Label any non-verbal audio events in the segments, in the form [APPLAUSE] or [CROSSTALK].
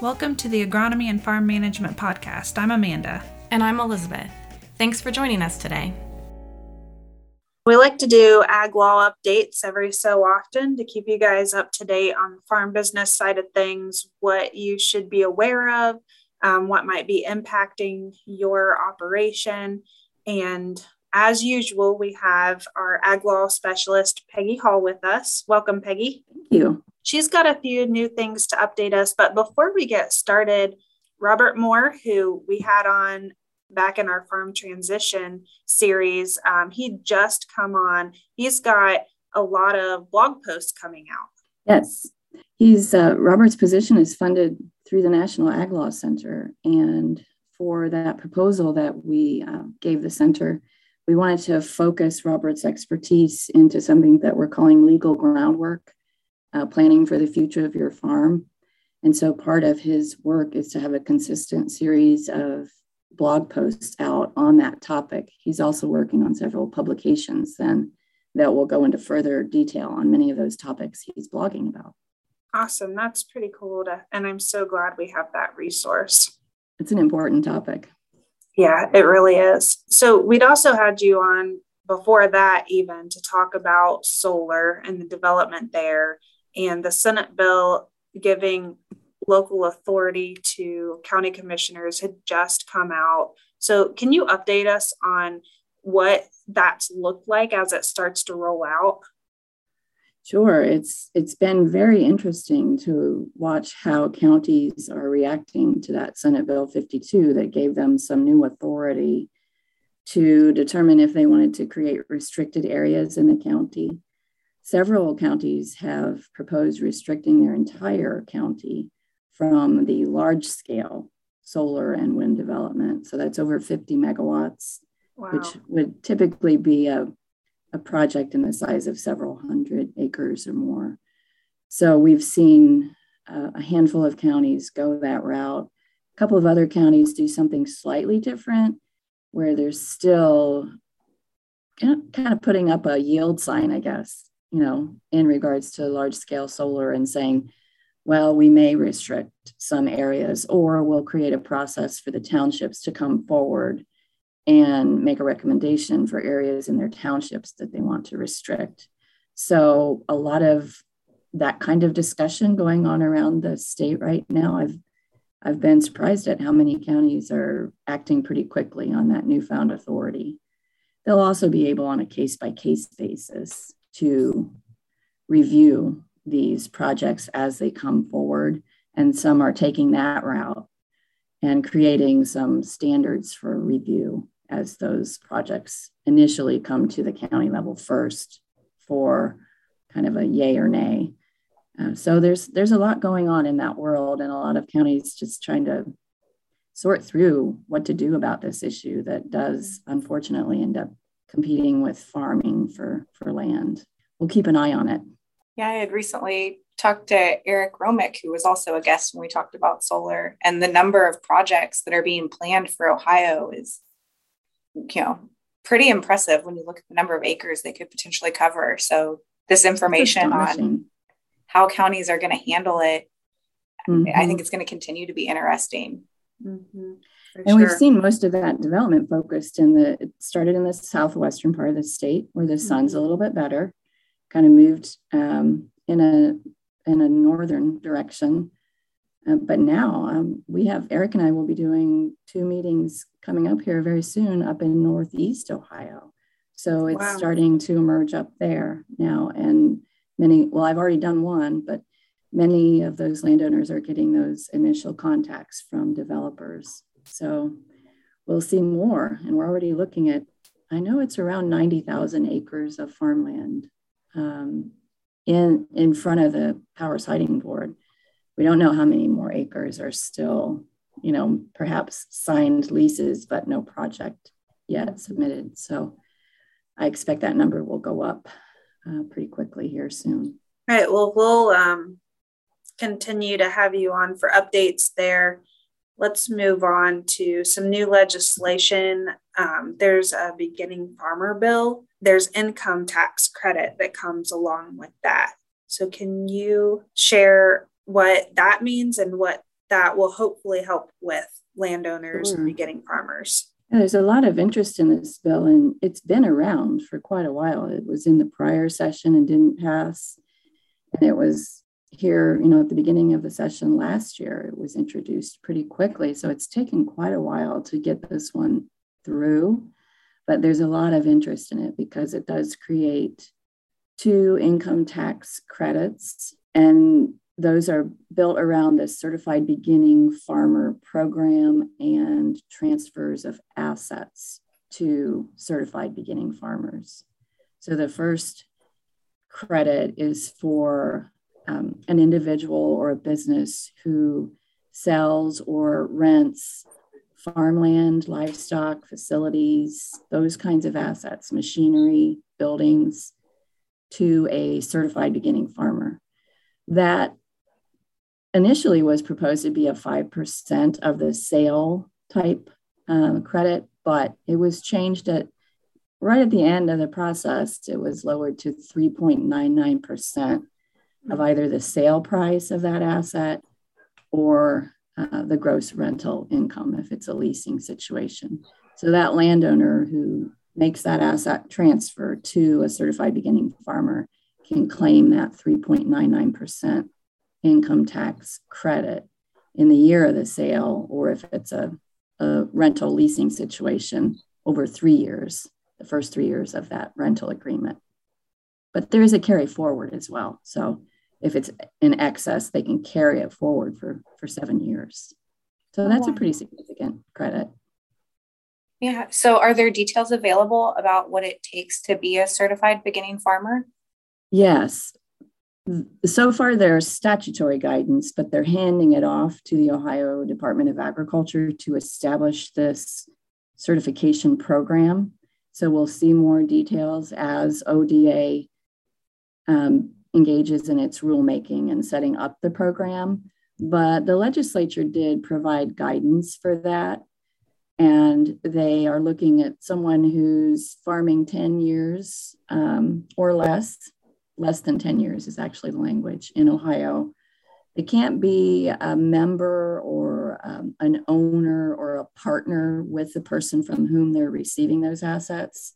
Welcome to the Agronomy and Farm Management Podcast. I'm Amanda. And I'm Elizabeth. Thanks for joining us today. We like to do ag law updates every so often to keep you guys up to date on the farm business side of things, what you should be aware of, um, what might be impacting your operation. And as usual, we have our ag law specialist, Peggy Hall, with us. Welcome, Peggy. Thank you. She's got a few new things to update us. But before we get started, Robert Moore, who we had on back in our farm transition series, um, he just come on. He's got a lot of blog posts coming out. Yes, he's uh, Robert's position is funded through the National Ag Law Center, and for that proposal that we uh, gave the center, we wanted to focus Robert's expertise into something that we're calling legal groundwork uh, planning for the future of your farm. And so part of his work is to have a consistent series of blog posts out on that topic. He's also working on several publications then that will go into further detail on many of those topics he's blogging about. Awesome. That's pretty cool to, and I'm so glad we have that resource. It's an important topic. Yeah, it really is. So we'd also had you on before that even to talk about solar and the development there and the Senate bill giving local authority to county commissioners had just come out. So, can you update us on what that's looked like as it starts to roll out? Sure, it's it's been very interesting to watch how counties are reacting to that Senate Bill 52 that gave them some new authority to determine if they wanted to create restricted areas in the county Several counties have proposed restricting their entire county from the large scale solar and wind development. So that's over 50 megawatts, wow. which would typically be a, a project in the size of several hundred acres or more. So we've seen uh, a handful of counties go that route. A couple of other counties do something slightly different, where they're still kind of putting up a yield sign, I guess, you know, in regards to large scale solar and saying, well, we may restrict some areas, or we'll create a process for the townships to come forward and make a recommendation for areas in their townships that they want to restrict. So, a lot of that kind of discussion going on around the state right now. I've I've been surprised at how many counties are acting pretty quickly on that newfound authority. They'll also be able on a case by case basis to review these projects as they come forward. And some are taking that route and creating some standards for review as those projects initially come to the county level first for kind of a yay or nay. Uh, so there's there's a lot going on in that world, and a lot of counties just trying to sort through what to do about this issue that does unfortunately end up competing with farming for, for land. We'll keep an eye on it. Yeah, I had recently talked to Eric Romich, who was also a guest when we talked about solar, and the number of projects that are being planned for Ohio is, you know, pretty impressive when you look at the number of acres they could potentially cover. So this information on how counties are going to handle it, mm-hmm. I think it's going to continue to be interesting. Mm-hmm and sure. we've seen most of that development focused in the it started in the southwestern part of the state where the sun's mm-hmm. a little bit better kind of moved um, in a in a northern direction uh, but now um, we have eric and i will be doing two meetings coming up here very soon up in northeast ohio so it's wow. starting to emerge up there now and many well i've already done one but many of those landowners are getting those initial contacts from developers so we'll see more. And we're already looking at, I know it's around 90,000 acres of farmland um, in, in front of the power siting board. We don't know how many more acres are still, you know, perhaps signed leases, but no project yet submitted. So I expect that number will go up uh, pretty quickly here soon. All right. Well, we'll um, continue to have you on for updates there let's move on to some new legislation. Um, there's a beginning farmer bill. There's income tax credit that comes along with that. So, can you share what that means and what that will hopefully help with landowners sure. and mm. beginning farmers. Yeah, there's a lot of interest in this bill, and it's been around for quite a while. It was in the prior session and didn't pass. And it was here, you know, at the beginning of the session last year. It was introduced pretty quickly. So it's taken quite a while to get this one through. But there's a lot of interest in it because it does create two income tax credits. And those are built around the certified beginning farmer program and transfers of assets to certified beginning farmers. So the first credit is for um, an individual or a business who sells or rents farmland, livestock, facilities, those kinds of assets, machinery, buildings to a certified beginning farmer. That initially was proposed to be a 5% of the sale type um, credit, but it was changed at right at the end of the process. It was lowered to 3.99% of either the sale price of that asset or uh, the gross rental income if it's a leasing situation. So that landowner who makes that asset transfer to a certified beginning farmer can claim that 3.99% income tax credit in the year of the sale, or if it's a, a rental leasing situation over three years, the first three years of that rental agreement. But there is a carry forward as well. So if it's in excess, they can carry it forward for, for seven years. So that's a pretty significant credit. Yeah. So are there details available about what it takes to be a certified beginning farmer? Yes so far there's statutory guidance, but they're handing it off to the Ohio Department of Agriculture to establish this certification program. So we'll see more details as ODA um, engages in its rulemaking and setting up the program. But the legislature did provide guidance for that. And they are looking at someone who's farming 10 years um, or less less than 10 years is actually the language in Ohio. It can't be a member or um, an owner or a partner with the person from whom they're receiving those assets.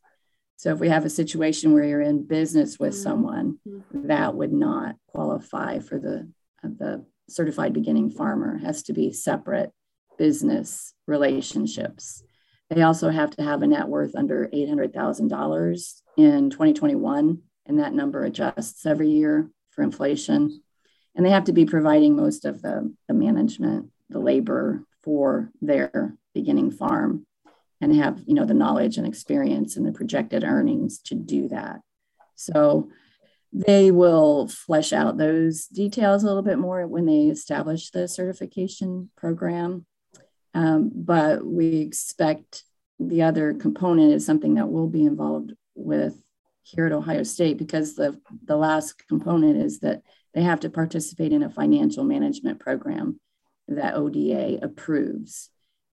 So if we have a situation where you're in business with mm-hmm. someone, that would not qualify for the, the certified beginning farmer. It has to be separate business relationships. They also have to have a net worth under $800,000 in 2021 and that number adjusts every year for inflation. And they have to be providing most of the, the management, the labor for their beginning farm and have you know the knowledge and experience and the projected earnings to do that. So they will flesh out those details a little bit more when they establish the certification program. Um, but we expect the other component is something that will be involved with here at Ohio State because the, the last component is that they have to participate in a financial management program that ODA approves.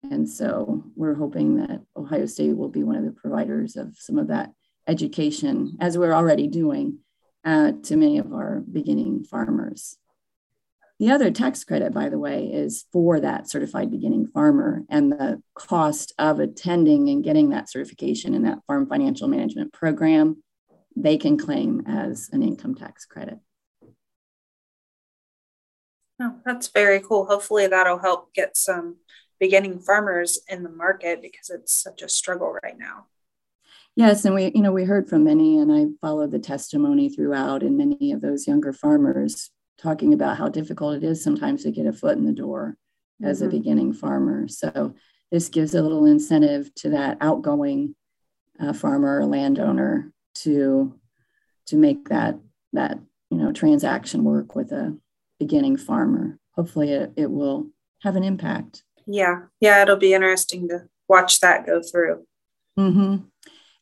And so we're hoping that Ohio State will be one of the providers of some of that education, as we're already doing uh, to many of our beginning farmers. The other tax credit, by the way, is for that certified beginning farmer and the cost of attending and getting that certification in that farm financial management program they can claim as an income tax credit. Oh, that's very cool. Hopefully, that'll help get some beginning farmers in the market because it's such a struggle right now. Yes, and we, you know, we heard from many, and I followed the testimony throughout, and many of those younger farmers talking about how difficult it is sometimes to get a foot in the door mm-hmm. as a mm-hmm. beginning farmer. So this gives a little incentive to that outgoing uh, farmer or landowner to to make that that you know transaction work with a beginning farmer. Hopefully, it, it will have an impact. Yeah, yeah, it'll be interesting to watch that go through. Mm-hmm.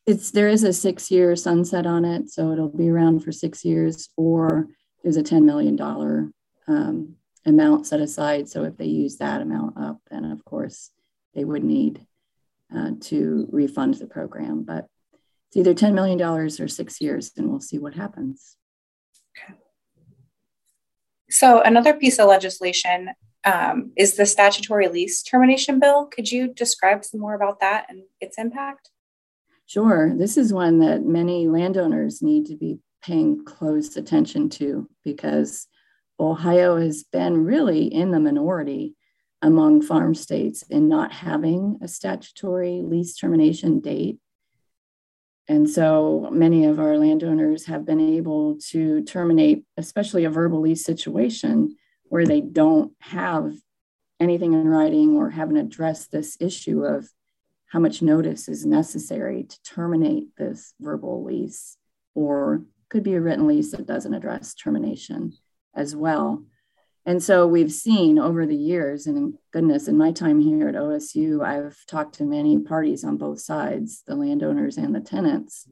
It's there is a six year sunset on it, so it'll be around for six years. Or there's a ten million dollar um, amount set aside. So if they use that amount up, then of course they would need uh, to refund the program. But it's either $10 million or six years, and we'll see what happens. Okay. So, another piece of legislation um, is the statutory lease termination bill. Could you describe some more about that and its impact? Sure. This is one that many landowners need to be paying close attention to because Ohio has been really in the minority among farm states in not having a statutory lease termination date. And so many of our landowners have been able to terminate, especially a verbal lease situation where they don't have anything in writing or haven't addressed this issue of how much notice is necessary to terminate this verbal lease, or could be a written lease that doesn't address termination as well. And so we've seen over the years, and goodness, in my time here at OSU, I've talked to many parties on both sides, the landowners and the tenants,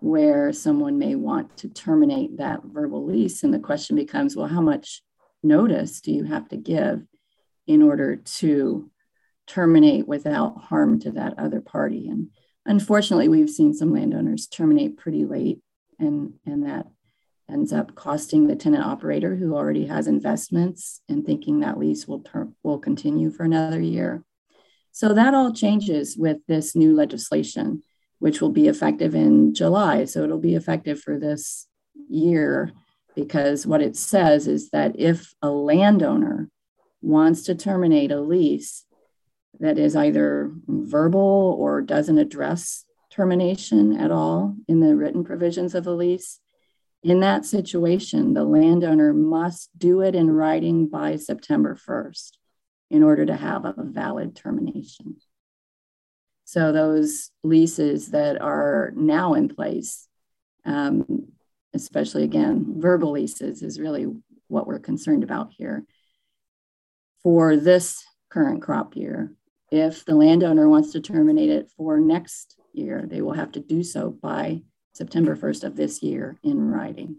where someone may want to terminate that verbal lease. And the question becomes well, how much notice do you have to give in order to terminate without harm to that other party? And unfortunately, we've seen some landowners terminate pretty late, and, and that ends up costing the tenant operator who already has investments and thinking that lease will will continue for another year. So that all changes with this new legislation, which will be effective in July. So it'll be effective for this year because what it says is that if a landowner wants to terminate a lease that is either verbal or doesn't address termination at all in the written provisions of the lease, in that situation, the landowner must do it in writing by September 1st in order to have a valid termination. So, those leases that are now in place, um, especially again, verbal leases, is really what we're concerned about here. For this current crop year, if the landowner wants to terminate it for next year, they will have to do so by September 1st of this year in writing,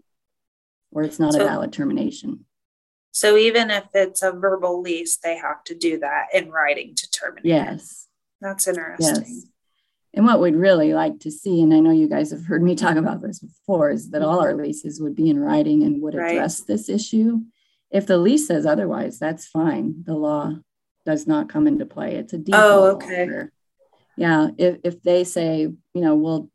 or it's not so, a valid termination. So even if it's a verbal lease, they have to do that in writing to terminate. Yes. That's interesting. Yes. And what we'd really like to see, and I know you guys have heard me talk about this before, is that all mm-hmm. our leases would be in writing and would address right. this issue. If the lease says otherwise, that's fine. The law does not come into play. It's a default. Oh, okay. Order. Yeah. If, if they say, you know, we'll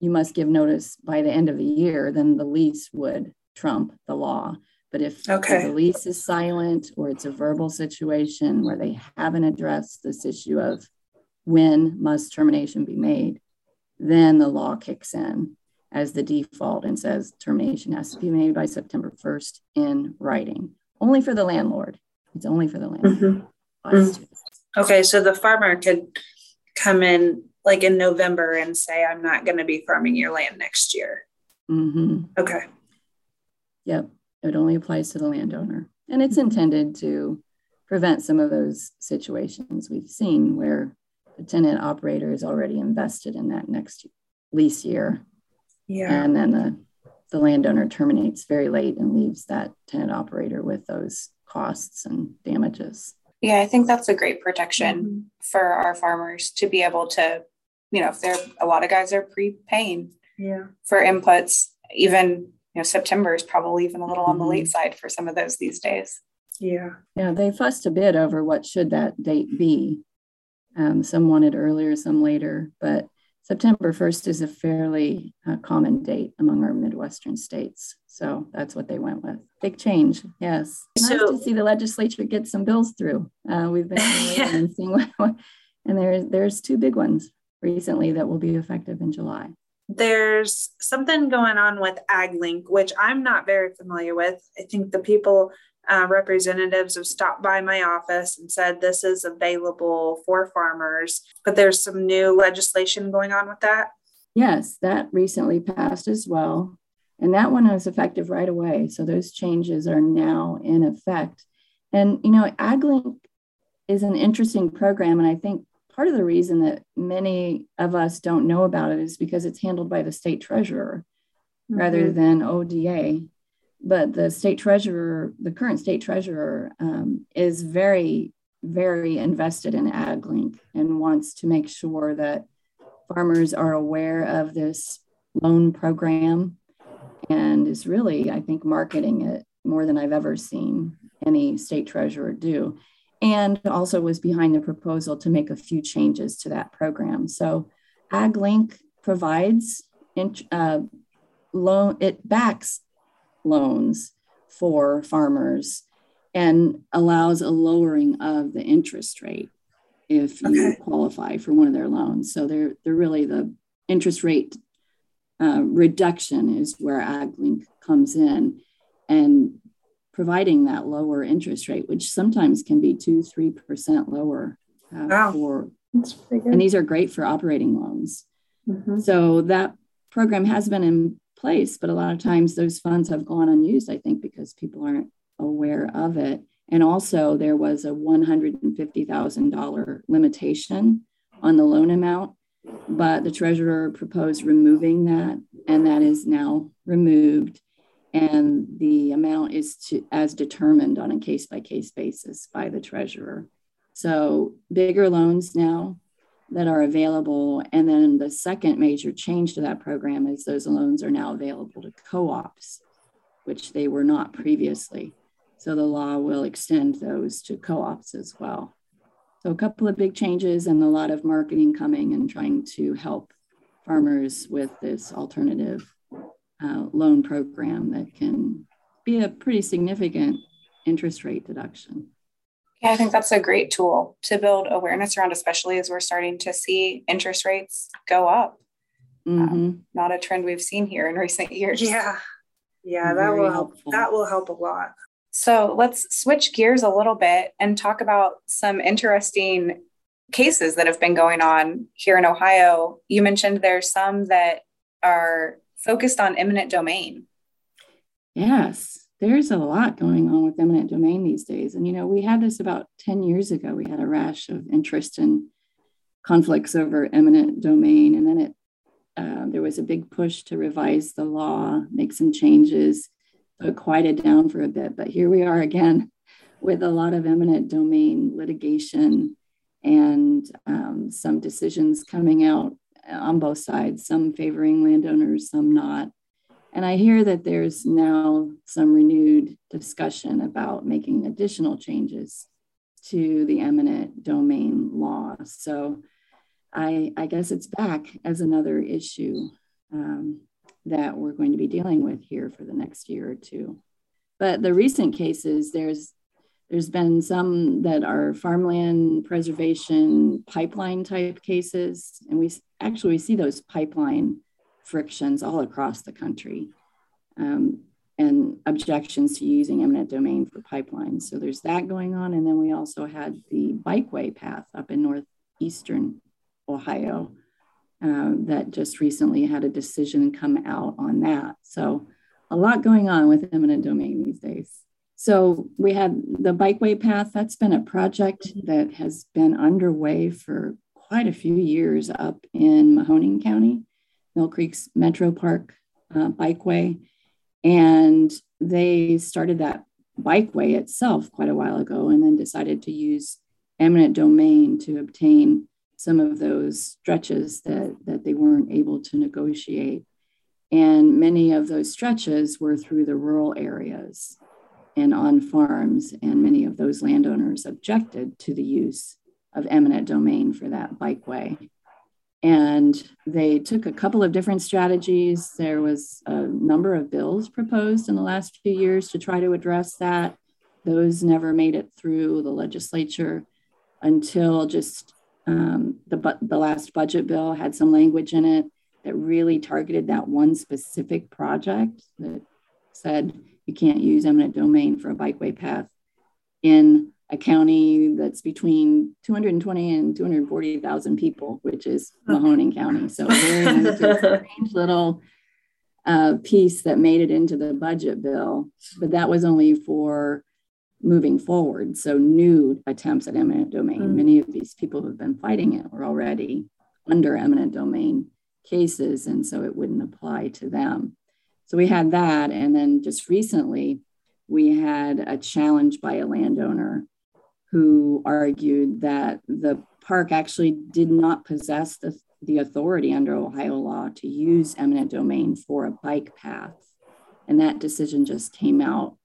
you must give notice by the end of the year, then the lease would trump the law. But if, okay. the lease is silent or it's a verbal situation where they haven't addressed this issue of when must termination be made, then the law kicks in as the default and says termination has to be made by September 1st in writing. Only for the landlord. It's only for the landlord. Mm-hmm. Mm-hmm. Okay, so the farmer could come in like in November and say, I'm not going to be farming your land next year. Mm-hmm. Okay. Yep. It only applies to the landowner. And it's intended to prevent some of those situations we've seen where the tenant operator is already invested in that next lease year. Yeah. And then the, the landowner terminates very late and leaves that tenant operator with those costs and damages. Yeah, I think that's a great protection mm-hmm. for our farmers to be able to you know, if they're a lot of guys are prepaying yeah. for inputs, even you know, September is probably even a little mm-hmm. on the late mm-hmm. side for some of those these days. Yeah. Yeah, they fussed a bit over what should that date be. Um, some wanted earlier, some later, but September 1st is a fairly uh, common date among our Midwestern states. So that's what they went with. Big change, yes. So, nice to see the legislature get some bills through. Uh, we've been [LAUGHS] yeah. and seeing what, and there's there's two big ones recently that will be effective in July. There's something going on with AgLink, which I'm not very familiar with. I think the people, uh, representatives, have stopped by my office and said this is available for farmers, but there's some new legislation going on with that. Yes, that recently passed as well. And that one was effective right away. So those changes are now in effect. And, you know, AgLink is an interesting program. And I think part of the reason that many of us don't know about it is because it's handled by the state treasurer mm-hmm. rather than ODA. But the state treasurer, the current state treasurer, um, is very, very invested in AgLink and wants to make sure that farmers are aware of this loan program and is really, I think, marketing it more than I've ever seen any state treasurer do. And also was behind the proposal to make a few changes to that program. So AgLink provides uh, loan, it backs loans for farmers and allows a lowering of the interest rate if you okay. qualify for one of their loans. So they're they're really the interest rate uh, reduction is where AgLink comes in, and providing that lower interest rate, which sometimes can be two three percent lower. Uh, wow. For and these are great for operating loans. Mm-hmm. So that program has been in place, but a lot of times those funds have gone unused. I think because people aren't aware of it. And also, there was a $150,000 limitation on the loan amount, but the treasurer proposed removing that, and that is now removed. And the amount is to, as determined on a case by case basis by the treasurer. So, bigger loans now that are available. And then the second major change to that program is those loans are now available to co ops, which they were not previously. So the law will extend those to co-ops as well. So a couple of big changes and a lot of marketing coming and trying to help farmers with this alternative uh, loan program that can be a pretty significant interest rate deduction. Yeah, I think that's a great tool to build awareness around, especially as we're starting to see interest rates go up. Um, mm-hmm. Um, not a trend we've seen here in [LAUGHS] recent years. Yeah, yeah, that will help. That will help a lot. So let's switch gears a little bit and talk about some interesting cases that have been going on here in Ohio. You mentioned there's some that are focused on eminent domain. Yes, there's a lot going on with eminent domain these days. And, you know, we had this about 10 years ago. We had a rash of interest in conflicts over eminent domain. And then it, uh, there was a big push to revise the law, make some changes quieted down for a bit. But here we are again [LAUGHS] with a lot of eminent domain litigation and um, some decisions coming out on both sides, some favoring landowners, some not. And I hear that there's now some renewed discussion about making additional changes to the eminent domain law. So I, I guess it's back as another issue. Um, that we're going to be dealing with here for the next year or two. But the recent cases, there's there's been some that are farmland preservation pipeline type cases, and we actually we see those pipeline frictions all across the country, um, and objections to using eminent domain for pipelines. So there's that going on, and then we also had the bikeway path up in northeastern Ohio uh, that just recently had a decision come out on that. So, a lot going on with eminent domain these days. So, we had the bikeway path, that's been a project that has been underway for quite a few years up in Mahoning County, Mill Creek's Metro Park uh, Bikeway. And they started that bikeway itself quite a while ago and then decided to use eminent domain to obtain some of those stretches that, that they weren't able to negotiate. And many of those stretches were through the rural areas and on farms. And many of those landowners objected to the use of eminent domain for that bikeway. And they took a couple of different strategies. There was a number of bills proposed in the last few years to try to address that. Those never made it through the legislature until just um, the, the last budget bill had some language in it that really targeted that one specific project that said you can't use eminent domain for a bikeway path in a county that's between 220 and 240,000 people, which is Mahoning County. So a very [LAUGHS] strange little uh, piece that made it into the budget bill, but that was only for moving forward. So new attempts at eminent domain. Mm. Many of these people who've been fighting it were already under eminent domain cases, and so it wouldn't apply to them. So we had that, and then just recently we had a challenge by a landowner who argued that the park actually did not possess the, the authority under Ohio law to use eminent domain for a bike path. And that decision just came out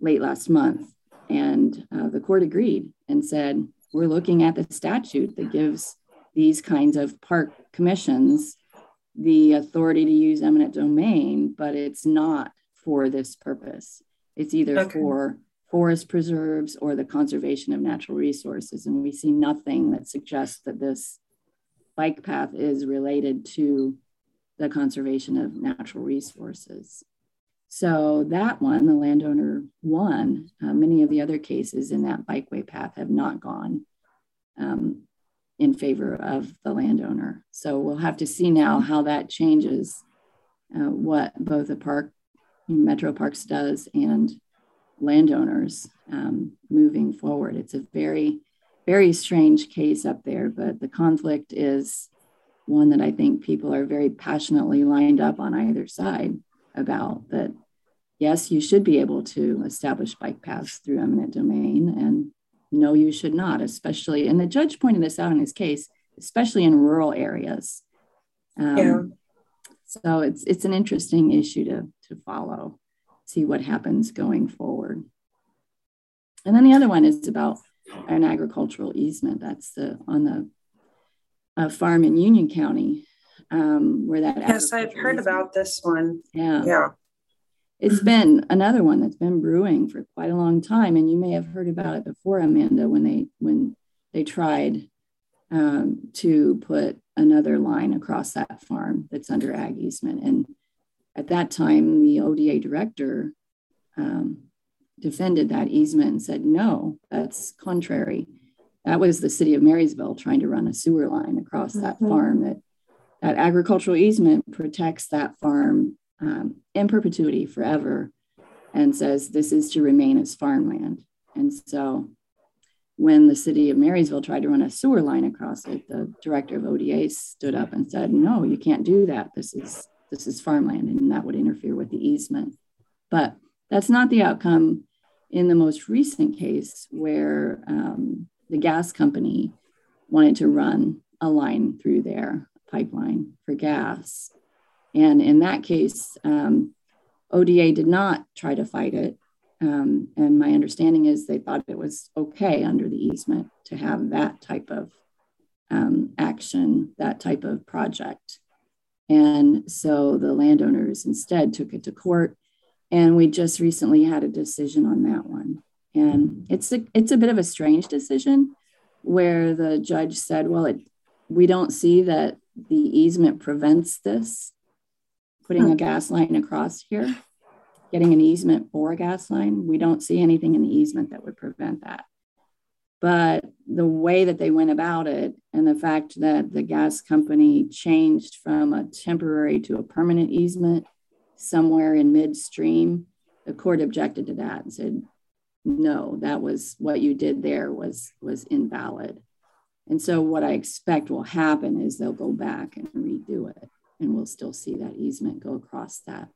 late last month. And uh, the court agreed and said, we're looking at the statute that gives these kinds of park commissions the authority to use eminent domain, but it's not for this purpose. It's either okay. for forest preserves or the conservation of natural resources. And we see nothing that suggests that this bike path is related to the conservation of natural resources. So that one, the landowner won. Uh, many of the other cases in that bikeway path have not gone um, in favor of the landowner. So we'll have to see now how that changes uh, what both the park, Metro Parks does and landowners um, moving forward. It's a very, very strange case up there, but the conflict is one that I think people are very passionately lined up on either side about that. Yes, you should be able to establish bike paths through eminent domain, and no, you should not, especially, and the judge pointed this out in his case, especially in rural areas. Um, yeah. So it's it's an interesting issue to to follow, see what happens going forward. And then the other one is about an agricultural easement. That's the on the uh, farm in Union County, um, where that. Yes, I've heard easement. about this one. Yeah. Yeah. It's been another one that's been brewing for quite a long time, and you may have heard about it before, Amanda, when they when they tried um, to put another line across that farm that's under ag easement. And at that time, the ODA director um, defended that easement and said, no, that's contrary. That was the city of Marysville trying to run a sewer line across mm-hmm. that farm. That that agricultural easement protects that farm um, in perpetuity forever and says this is to remain as farmland. And so when the city of Marysville tried to run a sewer line across it, the director of ODA stood up and said, no, you can't do that. This is this is farmland and that would interfere with the easement. But that's not the outcome in the most recent case where um, the gas company wanted to run a line through their pipeline for gas. And in that case, um, ODA did not try to fight it. Um, and my understanding is they thought it was okay under the easement to have that type of um, action, that type of project. And so the landowners instead took it to court. And we just recently had a decision on that one. And it's a, it's a bit of a strange decision where the judge said, well, it, we don't see that the easement prevents this putting a hmm. gas line across here, getting an easement for a gas line. We don't see anything in the easement that would prevent that. But the way that they went about it and the fact that the gas company changed from a temporary to a permanent easement somewhere in midstream, the court objected to that and said, no, that was what you did there was was invalid. And so what I expect will happen is they'll go back and redo it and we'll still see that easement go across that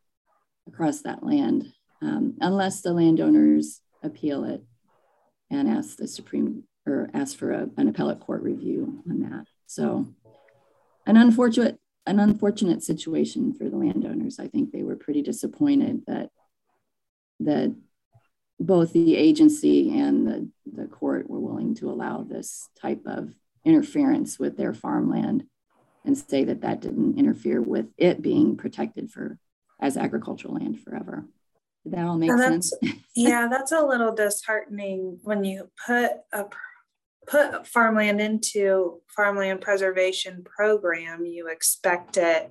across that land um, unless the landowners appeal it and ask the supreme or ask for a, an appellate court review on that. So an unfortunate an unfortunate situation for the landowners. I think they were pretty disappointed that that both the agency and the, the court were willing to allow this type of interference with their farmland and say that that didn't interfere with it being protected for as agricultural land forever. Did that all make sense? [LAUGHS] yeah, that's a little disheartening when you put a put farmland into farmland preservation program. You expect it.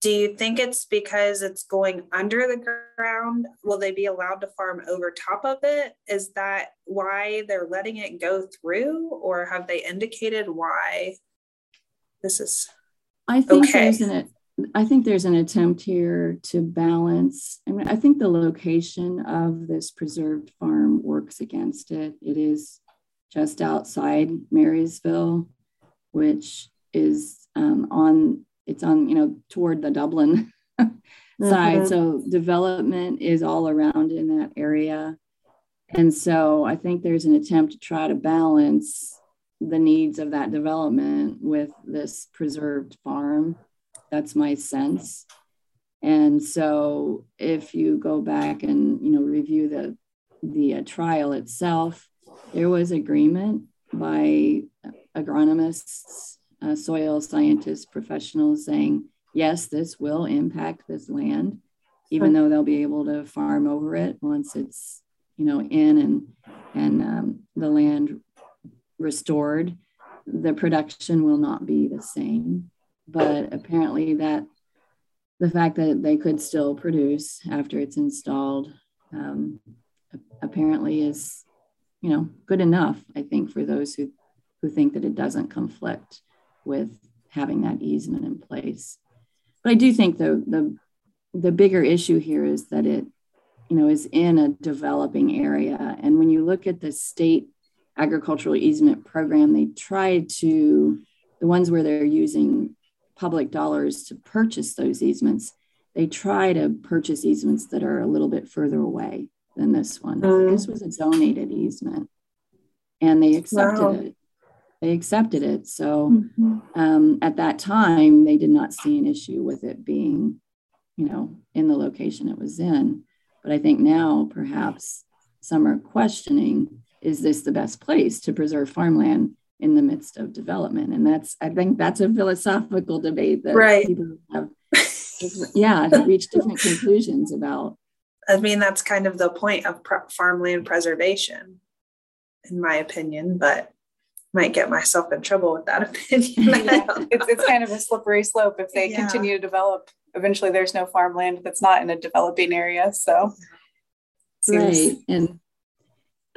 Do you think it's because it's going under the ground? Will they be allowed to farm over top of it? Is that why they're letting it go through, or have they indicated why this is I think okay. there's an I think there's an attempt here to balance. I mean, I think the location of this preserved farm works against it. It is just outside Marysville, which is um, on it's on you know toward the Dublin [LAUGHS] side. Mm-hmm. So development is all around in that area, and so I think there's an attempt to try to balance the needs of that development with this preserved farm. That's my sense. And so if you go back and you know review the the uh, trial itself, there was agreement by agronomists, uh, soil scientists, professionals saying, yes, this will impact this land, even though they'll be able to farm over it once it's, you know, in and and um, the land restored. The production will not be the same, but apparently that the fact that they could still produce after it's installed um, apparently is you know good enough i think for those who who think that it doesn't conflict with having that easement in place but i do think the the the bigger issue here is that it you know is in a developing area and when you look at the state agricultural easement program they try to the ones where they're using public dollars to purchase those easements, they try to purchase easements that are a little bit further away than this one. Mm. This was a donated easement, and they accepted wow. it. They accepted it. So mm-hmm. um, at that time, they did not see an issue with it being, you know, in the location it was in. But I think now perhaps some are questioning: Is this the best place to preserve farmland? in the midst of development and that's i think that's a philosophical debate that right. people have [LAUGHS] yeah reach different conclusions about i mean that's kind of the point of farmland preservation in my opinion but might get myself in trouble with that [LAUGHS] opinion [LAUGHS] it's, it's kind of a slippery slope if they yeah. continue to develop eventually there's no farmland that's not in a developing area so right and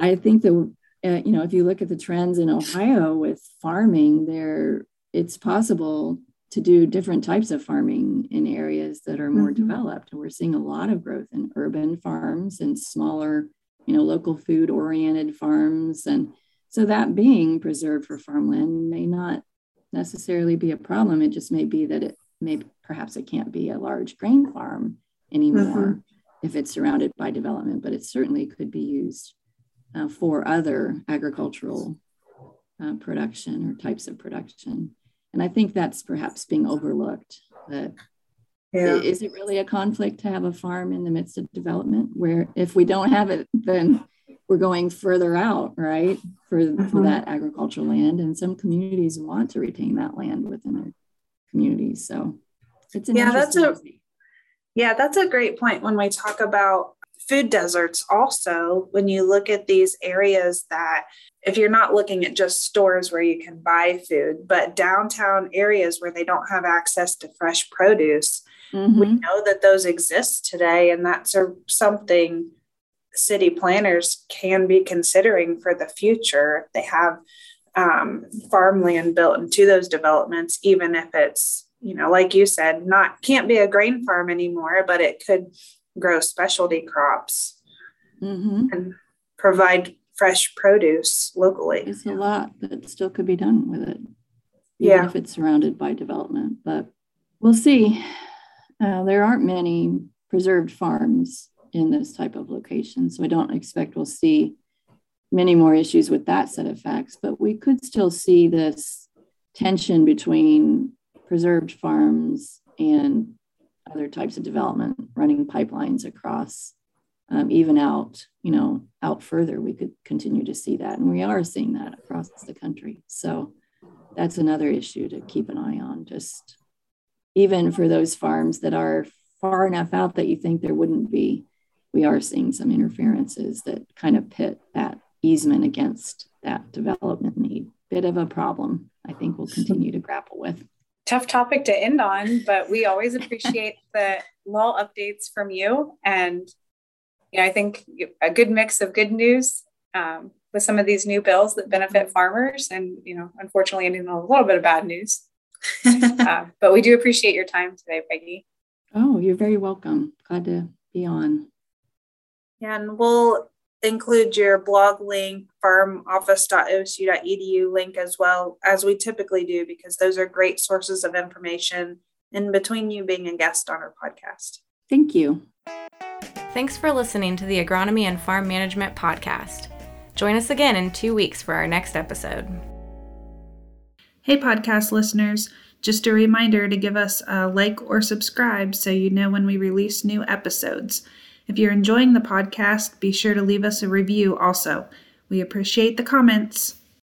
i think that uh, you know, if you look at the trends in Ohio with farming, there it's possible to do different types of farming in areas that are more mm-hmm. developed. And we're seeing a lot of growth in urban farms and smaller, you know, local food oriented farms. And so that being preserved for farmland may not necessarily be a problem. It just may be that it may perhaps it can't be a large grain farm anymore mm-hmm. if it's surrounded by development, but it certainly could be used uh, for other agricultural uh, production or types of production. And I think that's perhaps being overlooked. That yeah. is it really a conflict to have a farm in the midst of development where if we don't have it, then we're going further out, right, for, mm-hmm. for that agricultural land. And some communities want to retain that land within their communities. So it's an yeah, that's a yeah, that's a great point when we talk about food deserts also when you look at these areas that if you're not looking at just stores where you can buy food but downtown areas where they don't have access to fresh produce mm-hmm. we know that those exist today and that's a, something city planners can be considering for the future they have um, farmland built into those developments even if it's you know like you said not can't be a grain farm anymore but it could grow specialty crops mm-hmm. and provide fresh produce locally. It's a lot that still could be done with it, even yeah. if it's surrounded by development. But we'll see. Uh, there aren't many preserved farms in this type of location, so I don't expect we'll see many more issues with that set of facts. But we could still see this tension between preserved farms and other types of development, running pipelines across, um, even out, you know, out further, we could continue to see that. And we are seeing that across the country. So that's another issue to keep an eye on. Just even for those farms that are far enough out that you think there wouldn't be, we are seeing some interferences that kind of pit that easement against that development need. Bit of a problem I think we'll continue to grapple with tough topic to end on, but we always appreciate the little updates from you. And you know, I think a good mix of good news um, with some of these new bills that benefit farmers, and you know, unfortunately, ending a little bit of bad news. uh, [LAUGHS] but we do appreciate your time today, Peggy. Oh, you're very welcome. Glad to be on. Yeah, and we'll include your blog link, farmoffice.osu.edu link as well, as we typically do, because those are great sources of information in between you being a guest on our podcast. Thank you. Thanks for listening to the Agronomy and Farm Management Podcast. Join us again in two weeks for our next episode. Hey, podcast listeners. Just a reminder to give us a like or subscribe so you know when we release new episodes. If you're enjoying the podcast, be sure to leave us a review also. We appreciate the comments.